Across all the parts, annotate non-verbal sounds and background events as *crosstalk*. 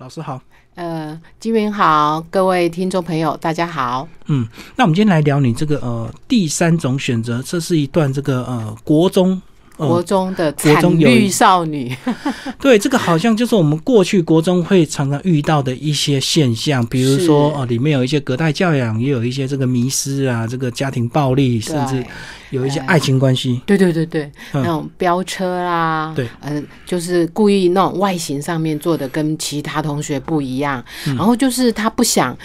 老师好，呃，金明好，各位听众朋友，大家好。嗯，那我们今天来聊你这个呃第三种选择，这是一段这个呃国中。国中的惨绿少女，*laughs* 对这个好像就是我们过去国中会常常遇到的一些现象，比如说哦，里面有一些隔代教养，也有一些这个迷失啊，这个家庭暴力，甚至有一些爱情关系。对对对对，那种飙车啦，对，嗯，就是故意那种外形上面做的跟其他同学不一样，然后就是他不想。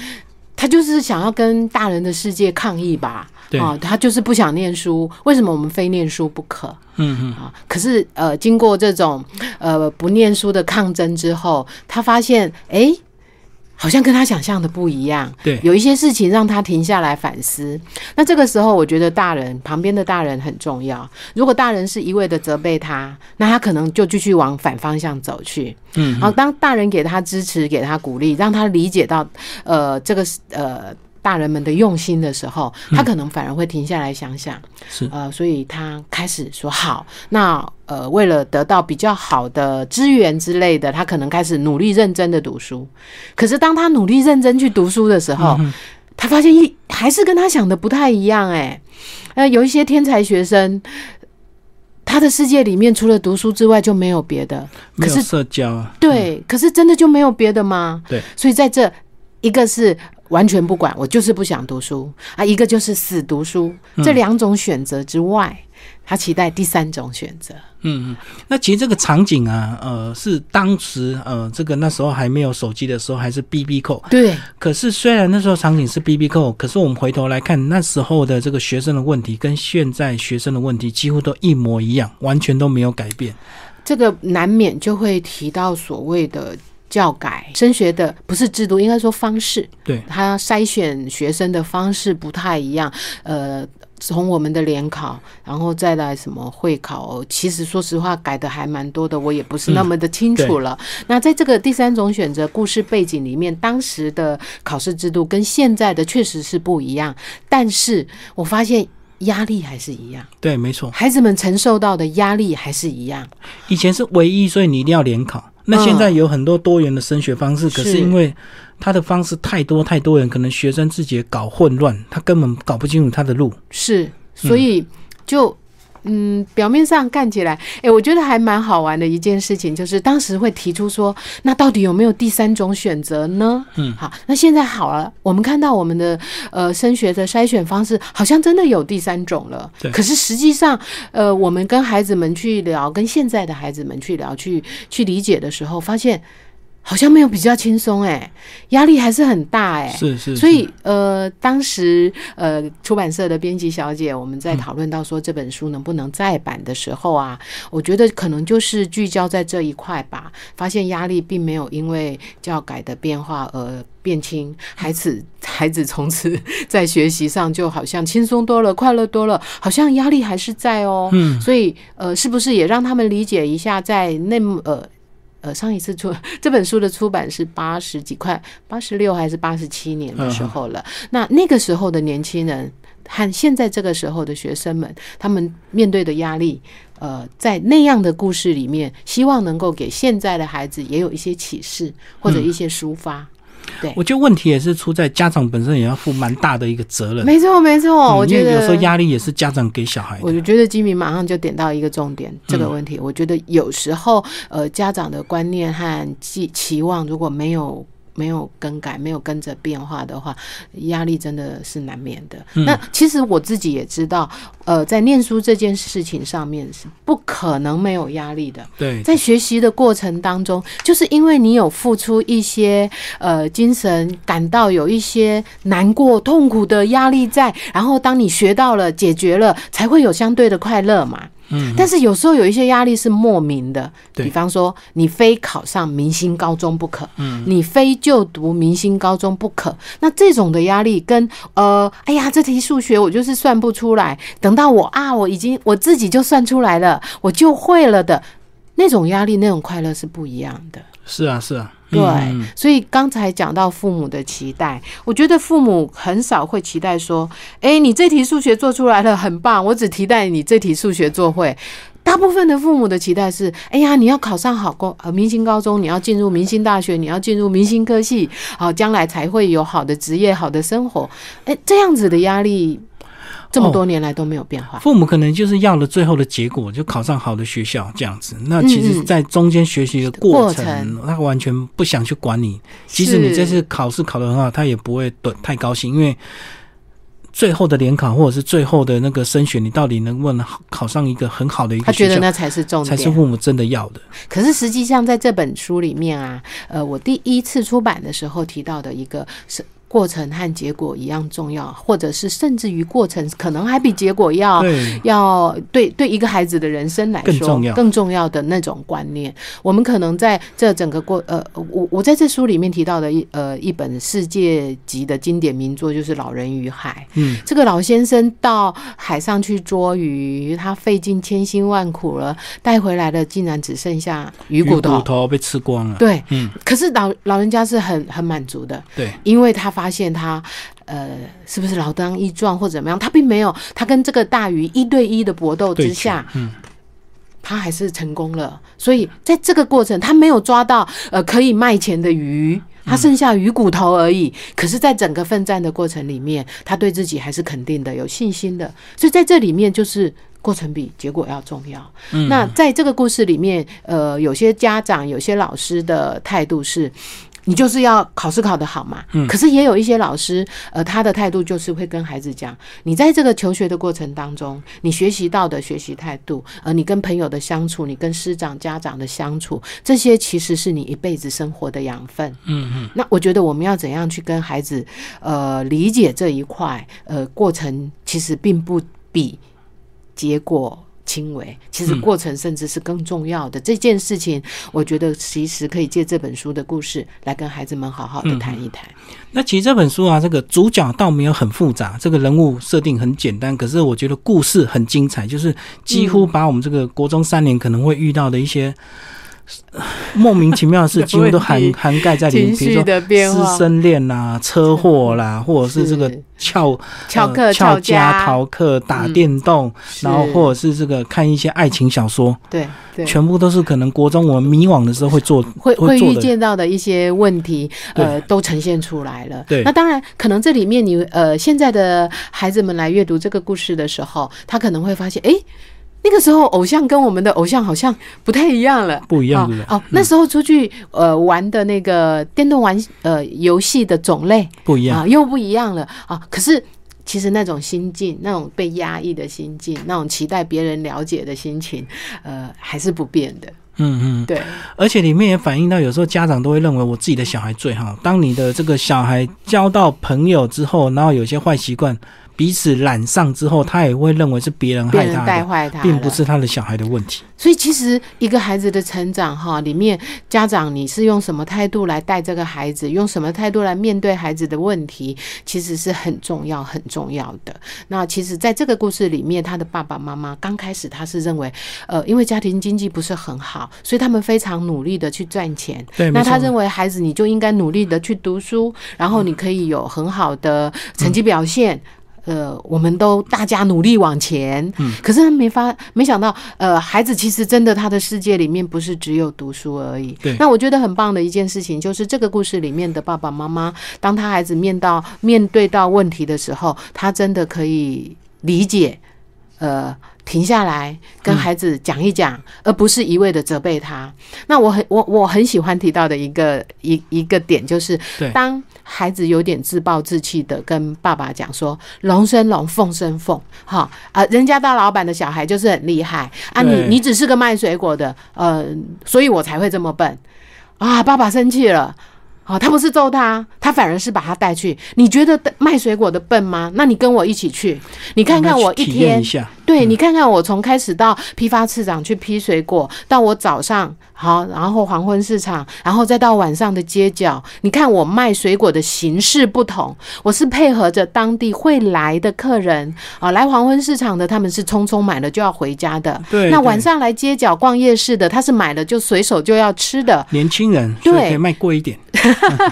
他就是想要跟大人的世界抗议吧？啊，他就是不想念书。为什么我们非念书不可？嗯嗯啊，可是呃，经过这种呃不念书的抗争之后，他发现哎。好像跟他想象的不一样，对，有一些事情让他停下来反思。那这个时候，我觉得大人旁边的大人很重要。如果大人是一味的责备他，那他可能就继续往反方向走去。嗯，然后当大人给他支持、给他鼓励，让他理解到，呃，这个呃。大人们的用心的时候，他可能反而会停下来想想，是呃，所以他开始说好，那呃，为了得到比较好的资源之类的，他可能开始努力认真的读书。可是当他努力认真去读书的时候，他发现一还是跟他想的不太一样。哎，呃，有一些天才学生，他的世界里面除了读书之外就没有别的，可是社交啊对，可是真的就没有别的吗？对，所以在这一个是。完全不管，我就是不想读书啊！一个就是死读书，这两种选择之外，他期待第三种选择。嗯嗯，那其实这个场景啊，呃，是当时呃，这个那时候还没有手机的时候，还是 B B 扣。对。可是虽然那时候场景是 B B 扣，可是我们回头来看那时候的这个学生的问题，跟现在学生的问题几乎都一模一样，完全都没有改变。这个难免就会提到所谓的。教改升学的不是制度，应该说方式。对，他筛选学生的方式不太一样。呃，从我们的联考，然后再来什么会考，其实说实话改的还蛮多的，我也不是那么的清楚了。那在这个第三种选择故事背景里面，当时的考试制度跟现在的确实是不一样，但是我发现压力还是一样。对，没错，孩子们承受到的压力还是一样。以前是唯一，所以你一定要联考。那现在有很多多元的升学方式，可是因为他的方式太多太多元，可能学生自己也搞混乱，他根本搞不清楚他的路。是，所以就。嗯，表面上看起来，哎，我觉得还蛮好玩的一件事情，就是当时会提出说，那到底有没有第三种选择呢？嗯，好，那现在好了，我们看到我们的呃升学的筛选方式，好像真的有第三种了。对。可是实际上，呃，我们跟孩子们去聊，跟现在的孩子们去聊，去去理解的时候，发现。好像没有比较轻松哎，压力还是很大哎。是是。所以呃，当时呃，出版社的编辑小姐，我们在讨论到说这本书能不能再版的时候啊，我觉得可能就是聚焦在这一块吧。发现压力并没有因为教改的变化而变轻，孩子 *laughs* 孩子从此在学习上就好像轻松多了，快乐多了，好像压力还是在哦。嗯。所以呃，是不是也让他们理解一下，在那呃。呃，上一次出这本书的出版是八十几块，八十六还是八十七年的时候了。那那个时候的年轻人和现在这个时候的学生们，他们面对的压力，呃，在那样的故事里面，希望能够给现在的孩子也有一些启示或者一些抒发。对，我觉得问题也是出在家长本身也要负蛮大的一个责任。没错，没错，我觉得有时候压力也是家长给小孩。我就觉得吉米马上就点到一个重点，这个问题，我觉得有时候呃，家长的观念和期期望如果没有。没有更改，没有跟着变化的话，压力真的是难免的。那其实我自己也知道，呃，在念书这件事情上面是不可能没有压力的。对，在学习的过程当中，就是因为你有付出一些呃精神，感到有一些难过、痛苦的压力在，然后当你学到了、解决了，才会有相对的快乐嘛。嗯，但是有时候有一些压力是莫名的，比方说你非考上明星高中不可，嗯，你非就读明星高中不可，那这种的压力跟呃，哎呀，这题数学我就是算不出来，等到我啊，我已经我自己就算出来了，我就会了的那种压力，那种快乐是不一样的。是啊，是啊。对，所以刚才讲到父母的期待，我觉得父母很少会期待说：“哎，你这题数学做出来了，很棒，我只期待你这题数学做会。”大部分的父母的期待是：哎呀，你要考上好高呃明星高中，你要进入明星大学，你要进入明星科系，好，将来才会有好的职业、好的生活。哎，这样子的压力。这么多年来都没有变化，父母可能就是要了最后的结果，就考上好的学校这样子。那其实，在中间学习的过程，他完全不想去管你。即使你这次考试考得很好，他也不会太高兴，因为最后的联考或者是最后的那个升学，你到底能不能考上一个很好的一个？他觉得那才是重点，才是父母真的要的。可是实际上，在这本书里面啊，呃，我第一次出版的时候提到的一个是。过程和结果一样重要，或者是甚至于过程可能还比结果要要对对一个孩子的人生来说更重要更重要的那种观念。我们可能在这整个过呃，我我在这书里面提到的一呃一本世界级的经典名作就是《老人与海》。嗯，这个老先生到海上去捉鱼，他费尽千辛万苦了，带回来的竟然只剩下鱼骨头，骨头被吃光了。对，嗯，可是老老人家是很很满足的，对，因为他。发现他，呃，是不是老当益壮或怎么样？他并没有，他跟这个大鱼一对一的搏斗之下，嗯，他还是成功了。所以在这个过程，他没有抓到呃可以卖钱的鱼，他剩下鱼骨头而已。可是，在整个奋战的过程里面，他对自己还是肯定的，有信心的。所以在这里面，就是过程比结果要重要。那在这个故事里面，呃，有些家长、有些老师的态度是。你就是要考试考得好嘛，嗯，可是也有一些老师，呃，他的态度就是会跟孩子讲，你在这个求学的过程当中，你学习到的学习态度，呃，你跟朋友的相处，你跟师长、家长的相处，这些其实是你一辈子生活的养分，嗯嗯。那我觉得我们要怎样去跟孩子，呃，理解这一块，呃，过程其实并不比结果。轻微，其实过程甚至是更重要的这件事情，我觉得其实可以借这本书的故事来跟孩子们好好的谈一谈。那其实这本书啊，这个主角倒没有很复杂，这个人物设定很简单，可是我觉得故事很精彩，就是几乎把我们这个国中三年可能会遇到的一些。莫名其妙的事，*laughs* 几乎都涵涵盖在里面，比如说师生恋啦、车祸啦，或者是这个翘翘课、翘家、逃课、打电动，然后或者是这个看一些爱情小说，对，全部都是可能国中我们迷惘的时候会做会会遇见到的一些问题，呃，都呈现出来了。对，那当然可能这里面你呃现在的孩子们来阅读这个故事的时候，他可能会发现，哎。那个时候，偶像跟我们的偶像好像不太一样了，不一样哦。那时候出去呃玩的那个电动玩呃游戏的种类不一样啊，又不一样了啊。可是其实那种心境，那种被压抑的心境，那种期待别人了解的心情，呃，还是不变的。嗯嗯，对。而且里面也反映到，有时候家长都会认为我自己的小孩最好。当你的这个小孩交到朋友之后，然后有些坏习惯。彼此染上之后，他也会认为是别人害他的，并不是他的小孩的问题。所以，其实一个孩子的成长，哈，里面家长你是用什么态度来带这个孩子，用什么态度来面对孩子的问题，其实是很重要、很重要的。那其实，在这个故事里面，他的爸爸妈妈刚开始他是认为，呃，因为家庭经济不是很好，所以他们非常努力的去赚钱。对，那他认为孩子你就应该努力的去读书，然后你可以有很好的成绩表现。呃，我们都大家努力往前，嗯，可是他没发，没想到，呃，孩子其实真的他的世界里面不是只有读书而已。对，那我觉得很棒的一件事情就是这个故事里面的爸爸妈妈，当他孩子面到面对到问题的时候，他真的可以理解，呃。停下来跟孩子讲一讲，而不是一味的责备他。那我很我我很喜欢提到的一个一一个点，就是当孩子有点自暴自弃的跟爸爸讲说“龙生龙，凤生凤”，哈啊，人家大老板的小孩就是很厉害啊，你你只是个卖水果的，呃，所以我才会这么笨啊！爸爸生气了。哦，他不是揍他，他反而是把他带去。你觉得卖水果的笨吗？那你跟我一起去，你看看我一天，对你看看我从开始到批发市场去批水果，到我早上好，然后黄昏市场，然后再到晚上的街角，你看我卖水果的形式不同。我是配合着当地会来的客人啊，来黄昏市场的他们是匆匆买了就要回家的。对，那晚上来街角逛夜市的，他是买了就随手就要吃的。年轻人对，可以卖贵一点。*laughs*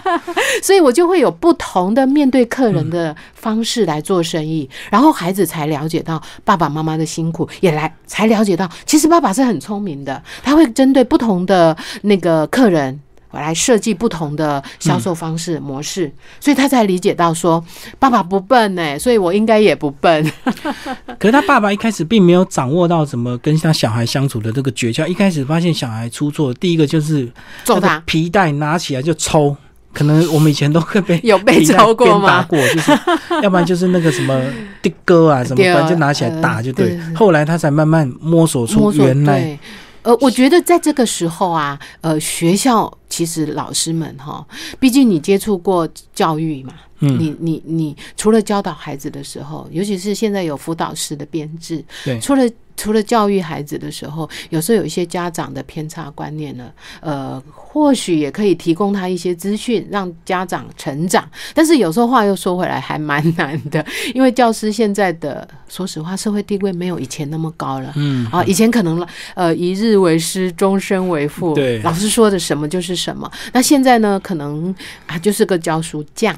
*laughs* 所以我我就会有不同的面对客人的方式来做生意，然后孩子才了解到爸爸妈妈的辛苦，也来才了解到其实爸爸是很聪明的，他会针对不同的那个客人。我来设计不同的销售方式模式，所以他才理解到说爸爸不笨呢，所以我应该也不笨。*laughs* 可是他爸爸一开始并没有掌握到怎么跟他小孩相处的这个诀窍，一开始发现小孩出错，第一个就是揍他，皮带拿起来就抽。可能我们以前都会被 *laughs* 有被抽过吗？打过，就是 *laughs* 要不然就是那个什么的哥啊什么，反正就拿起来打就对。后来他才慢慢摸索出原来。呃，我觉得在这个时候啊，呃，学校其实老师们哈，毕竟你接触过教育嘛，嗯你你你除了教导孩子的时候，尤其是现在有辅导师的编制，对，除了。除了教育孩子的时候，有时候有一些家长的偏差观念呢，呃，或许也可以提供他一些资讯，让家长成长。但是有时候话又说回来，还蛮难的，*laughs* 因为教师现在的，说实话，社会地位没有以前那么高了。嗯，啊，以前可能呃一日为师，终身为父，对，老师说的什么就是什么。那现在呢，可能啊就是个教书匠。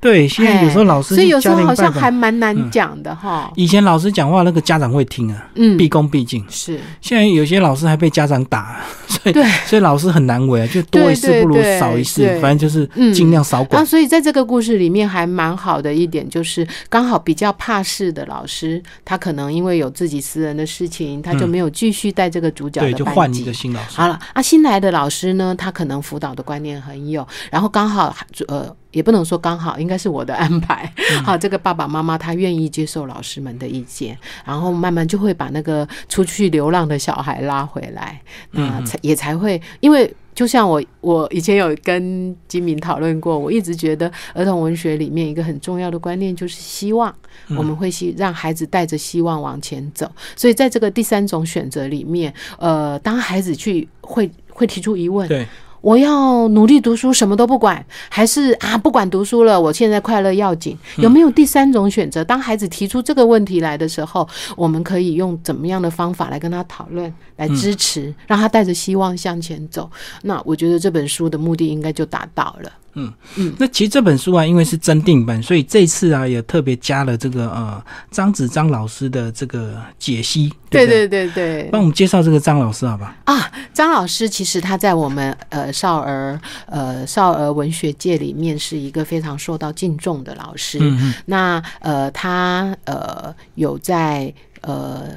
对，现在有时候老师，所以有时候好像还蛮难讲的哈。以前老师讲话，那个家长会听啊，嗯，毕恭毕敬。是，现在有些老师还被家长打，*laughs* 所以对所以老师很难为啊，就多一事不如少一事，反正就是尽量少管。那所以在这个故事里面还蛮好的一点，就是刚好比较怕事的老师，他可能因为有自己私人的事情，他就没有继续带这个主角的就换一个新老师。好了，啊，新来的老师呢，他可能辅导的观念很有，然后刚好呃。也不能说刚好，应该是我的安排。好，这个爸爸妈妈他愿意接受老师们的意见，然后慢慢就会把那个出去流浪的小孩拉回来，那才也才会。因为就像我，我以前有跟金明讨论过，我一直觉得儿童文学里面一个很重要的观念就是希望，我们会希让孩子带着希望往前走。所以在这个第三种选择里面，呃，当孩子去会会提出疑问，对。我要努力读书，什么都不管，还是啊不管读书了？我现在快乐要紧。有没有第三种选择？当孩子提出这个问题来的时候，我们可以用怎么样的方法来跟他讨论，来支持，让他带着希望向前走？那我觉得这本书的目的应该就达到了。嗯嗯，那其实这本书啊，因为是增订本，所以这次啊也特别加了这个呃张子张老师的这个解析。对对对对，帮我们介绍这个张老师好吧？啊，张老师其实他在我们呃少儿呃少儿文学界里面是一个非常受到敬重的老师。嗯嗯。那呃他呃有在呃。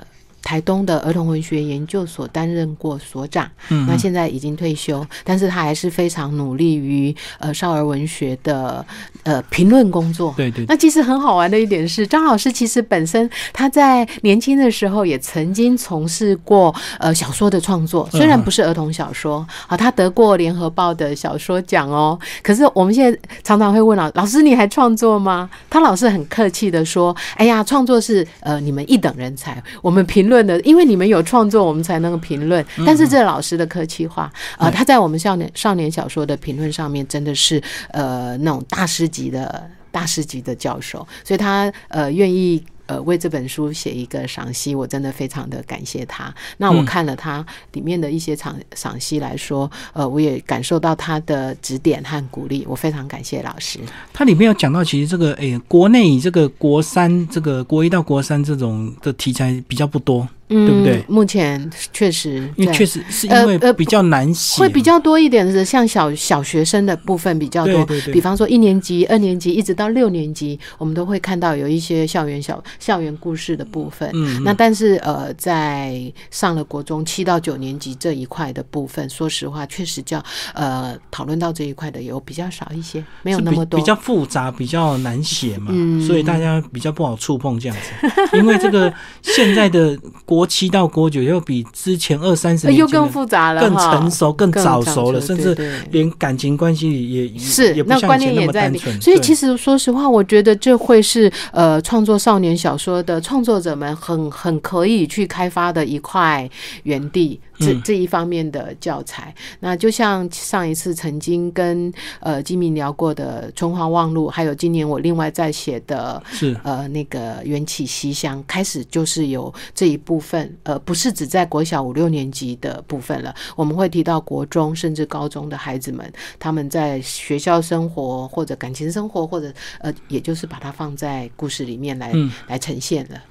台东的儿童文学研究所担任过所长，嗯，那现在已经退休，但是他还是非常努力于呃少儿文学的呃评论工作。对对。那其实很好玩的一点是，张老师其实本身他在年轻的时候也曾经从事过呃小说的创作，虽然不是儿童小说，好，他得过联合报的小说奖哦。可是我们现在常常会问老老师，你还创作吗？他老是很客气的说，哎呀，创作是呃你们一等人才，我们评论。论的，因为你们有创作，我们才能评论。但是这老师的客气话，呃，他在我们少年少年小说的评论上面，真的是呃那种大师级的大师级的教授，所以他呃愿意。呃，为这本书写一个赏析，我真的非常的感谢他。那我看了他里面的一些赏赏析来说，呃，我也感受到他的指点和鼓励，我非常感谢老师。他里面有讲到，其实这个诶，国内这个国三，这个国一到国三这种的题材比较不多。对不对？目前确实，因为确实是因为比较难写，会比较多一点的，像小小学生的部分比较多。对对对。比方说一年级、二年级一直到六年级，我们都会看到有一些校园小校园故事的部分。嗯。那但是呃，在上了国中七到九年级这一块的部分，说实话，确实叫呃讨论到这一块的有比较少一些，没有那么多，比较复杂，比较难写嘛，所以大家比较不好触碰这样子。因为这个现在的国。七到国九又比之前二三十年又更复杂了，更成熟、更早熟了，甚至连感情关系也是也不像以前那么单纯。所以其实说实话，我觉得这会是呃创作少年小说的创作者们很很可以去开发的一块园地。这这一方面的教材。那就像上一次曾经跟呃金明聊过的《春花望路》，还有今年我另外在写的是。呃那个《缘起西厢》，开始就是有这一部分，呃，不是只在国小五六年级的部分了，我们会提到国中甚至高中的孩子们，他们在学校生活或者感情生活，或者呃，也就是把它放在故事里面来、来呈现了。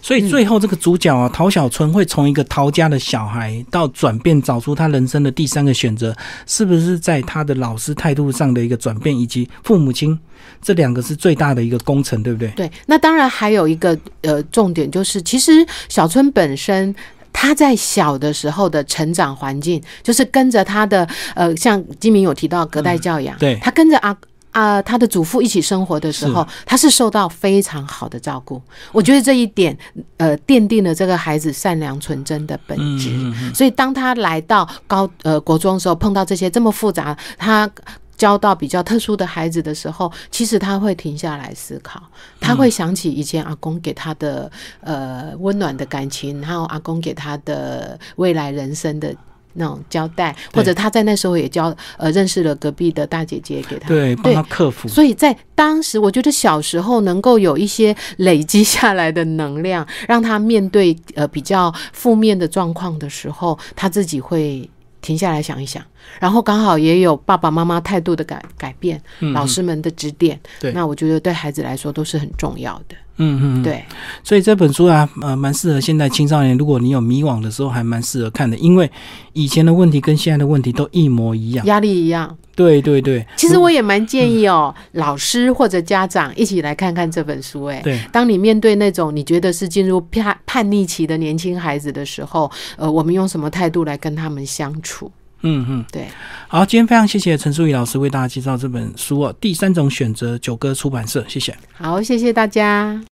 所以最后这个主角啊，陶小春会从一个陶家的小孩到转变，找出他人生的第三个选择，是不是在他的老师态度上的一个转变，以及父母亲这两个是最大的一个工程，对不对？对，那当然还有一个呃重点就是，其实小春本身。他在小的时候的成长环境，就是跟着他的呃，像金明有提到隔代教养，对他跟着阿啊他的祖父一起生活的时候，他是受到非常好的照顾。我觉得这一点呃，奠定了这个孩子善良纯真的本质。所以当他来到高呃国中的时候，碰到这些这么复杂，他。教到比较特殊的孩子的时候，其实他会停下来思考，他会想起以前阿公给他的呃温暖的感情，还有阿公给他的未来人生的那种交代，或者他在那时候也教呃认识了隔壁的大姐姐给他，对，帮他克服。所以在当时，我觉得小时候能够有一些累积下来的能量，让他面对呃比较负面的状况的时候，他自己会。停下来想一想，然后刚好也有爸爸妈妈态度的改改变，老师们的指点，对，那我觉得对孩子来说都是很重要的。嗯嗯，对，所以这本书啊，呃，蛮适合现在青少年。如果你有迷惘的时候，还蛮适合看的，因为以前的问题跟现在的问题都一模一样，压力一样。对对对，其实我也蛮建议哦，老师或者家长一起来看看这本书。哎，对，当你面对那种你觉得是进入叛叛逆期的年轻孩子的时候，呃，我们用什么态度来跟他们相处？嗯嗯，对。好，今天非常谢谢陈淑仪老师为大家介绍这本书哦，《第三种选择》，九歌出版社，谢谢。好，谢谢大家。